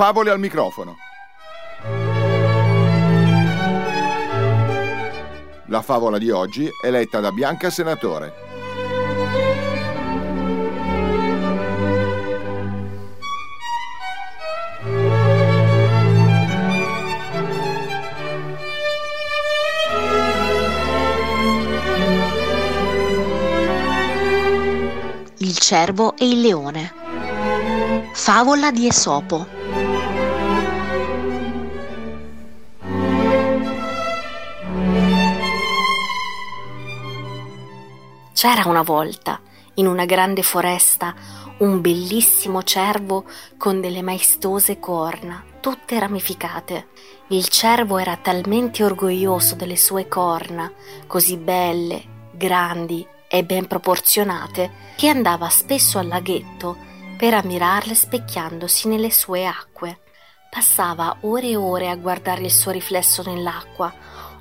Favole al microfono. La favola di oggi è letta da Bianca Senatore. Il cervo e il leone. Favola di Esopo. C'era una volta, in una grande foresta, un bellissimo cervo con delle maestose corna, tutte ramificate. Il cervo era talmente orgoglioso delle sue corna, così belle, grandi e ben proporzionate, che andava spesso al laghetto per ammirarle specchiandosi nelle sue acque. Passava ore e ore a guardare il suo riflesso nell'acqua,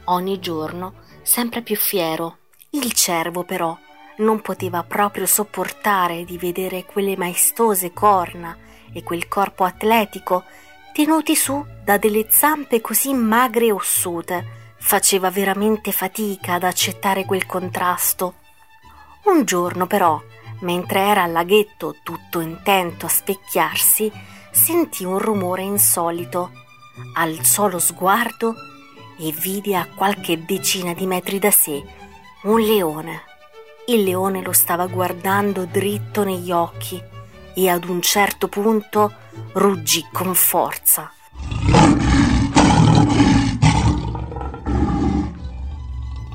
ogni giorno sempre più fiero. Il cervo, però, non poteva proprio sopportare di vedere quelle maestose corna e quel corpo atletico tenuti su da delle zampe così magre e ossute. Faceva veramente fatica ad accettare quel contrasto un giorno però, mentre era al laghetto tutto intento a specchiarsi, sentì un rumore insolito. Alzò lo sguardo e vide a qualche decina di metri da sé un leone. Il leone lo stava guardando dritto negli occhi e ad un certo punto ruggì con forza.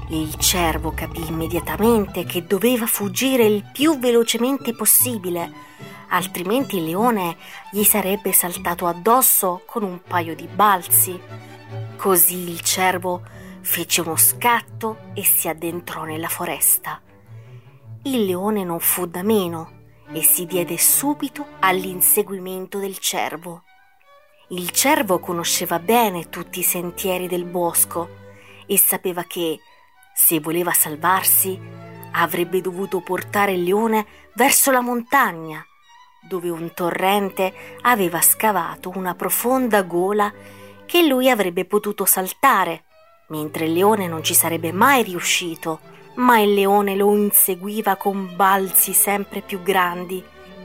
Il cervo capì immediatamente che doveva fuggire il più velocemente possibile, altrimenti il leone gli sarebbe saltato addosso con un paio di balzi. Così il cervo fece uno scatto e si addentrò nella foresta. Il leone non fu da meno e si diede subito all'inseguimento del cervo. Il cervo conosceva bene tutti i sentieri del bosco e sapeva che se voleva salvarsi, avrebbe dovuto portare il leone verso la montagna, dove un torrente aveva scavato una profonda gola che lui avrebbe potuto saltare, mentre il leone non ci sarebbe mai riuscito, ma il leone lo inseguiva con balzi sempre più grandi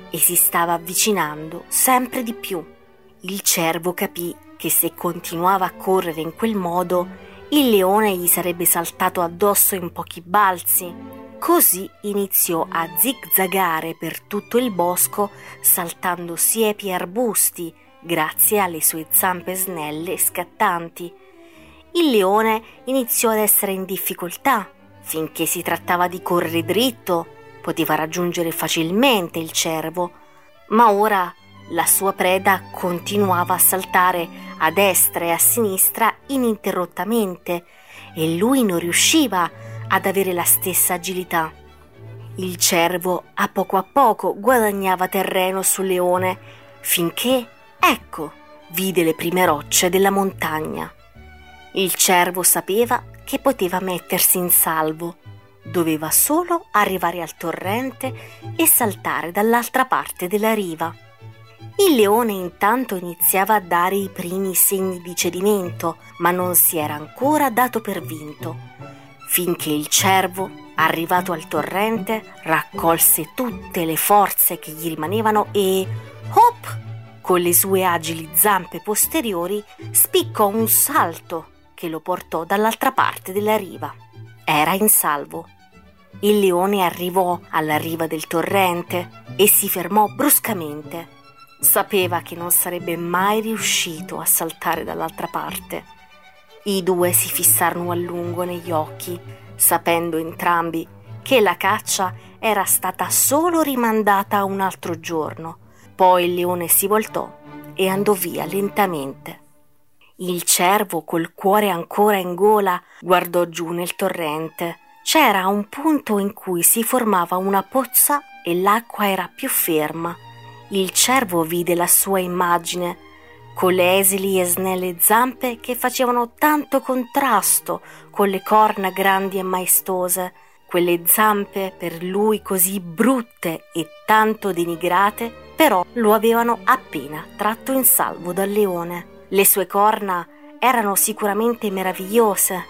e si stava avvicinando sempre di più. Il cervo capì che se continuava a correre in quel modo il leone gli sarebbe saltato addosso in pochi balzi. Così iniziò a zigzagare per tutto il bosco, saltando siepi e arbusti, grazie alle sue zampe snelle e scattanti. Il leone iniziò ad essere in difficoltà. Finché si trattava di correre dritto, poteva raggiungere facilmente il cervo, ma ora la sua preda continuava a saltare a destra e a sinistra ininterrottamente e lui non riusciva ad avere la stessa agilità. Il cervo a poco a poco guadagnava terreno sul leone finché, ecco, vide le prime rocce della montagna. Il cervo sapeva che poteva mettersi in salvo, doveva solo arrivare al torrente e saltare dall'altra parte della riva. Il leone intanto iniziava a dare i primi segni di cedimento, ma non si era ancora dato per vinto, finché il cervo, arrivato al torrente, raccolse tutte le forze che gli rimanevano e, hop, con le sue agili zampe posteriori, spiccò un salto che lo portò dall'altra parte della riva. Era in salvo. Il leone arrivò alla riva del torrente e si fermò bruscamente Sapeva che non sarebbe mai riuscito a saltare dall'altra parte. I due si fissarono a lungo negli occhi, sapendo entrambi che la caccia era stata solo rimandata a un altro giorno. Poi il leone si voltò e andò via lentamente. Il cervo, col cuore ancora in gola, guardò giù nel torrente. C'era un punto in cui si formava una pozza e l'acqua era più ferma il cervo vide la sua immagine, con le esili e snelle zampe che facevano tanto contrasto con le corna grandi e maestose, quelle zampe per lui così brutte e tanto denigrate però lo avevano appena tratto in salvo dal leone. Le sue corna erano sicuramente meravigliose,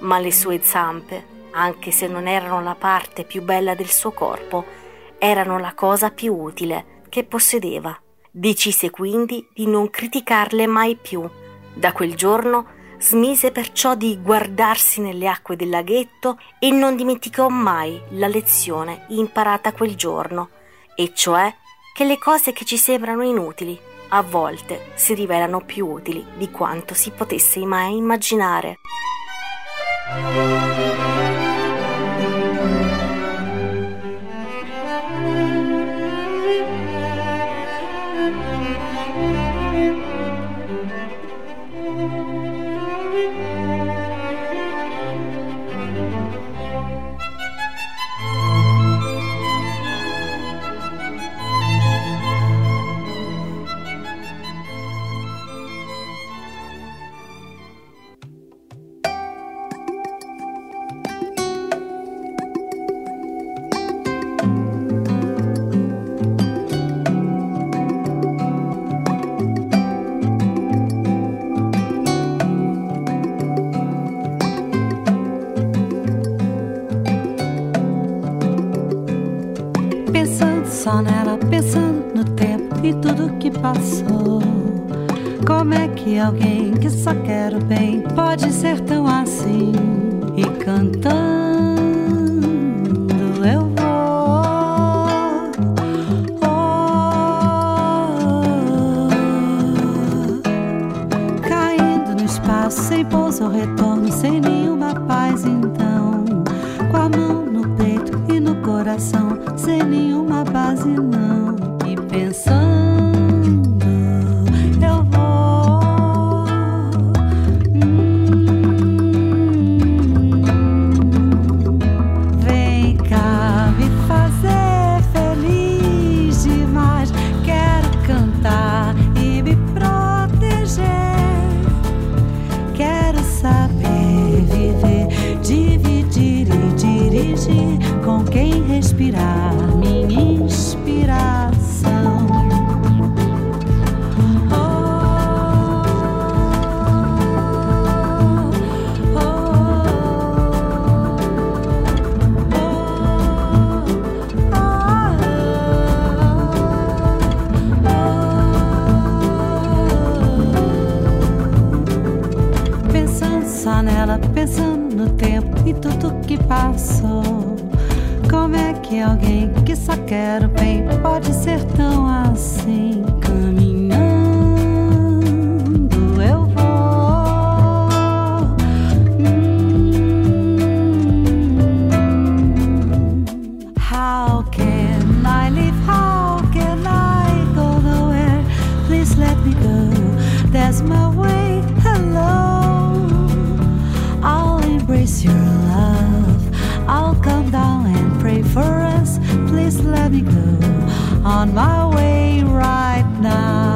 ma le sue zampe, anche se non erano la parte più bella del suo corpo, erano la cosa più utile che possedeva. Decise quindi di non criticarle mai più. Da quel giorno smise perciò di guardarsi nelle acque del laghetto e non dimenticò mai la lezione imparata quel giorno, e cioè che le cose che ci sembrano inutili a volte si rivelano più utili di quanto si potesse mai immaginare. Só nela, pensando no tempo e tudo que passou. Como é que alguém que só quer o bem pode ser tão assim? E cantando eu vou. Oh, caindo no espaço, sem pouso ou retorno, sem nenhuma paz, então. Com a mão no peito e no coração, sem nenhuma in love. Pensando só nela, pensando no tempo e tudo que passou. Como é que alguém que só quer o bem pode ser tão assim? Caminhando let me go on my way right now.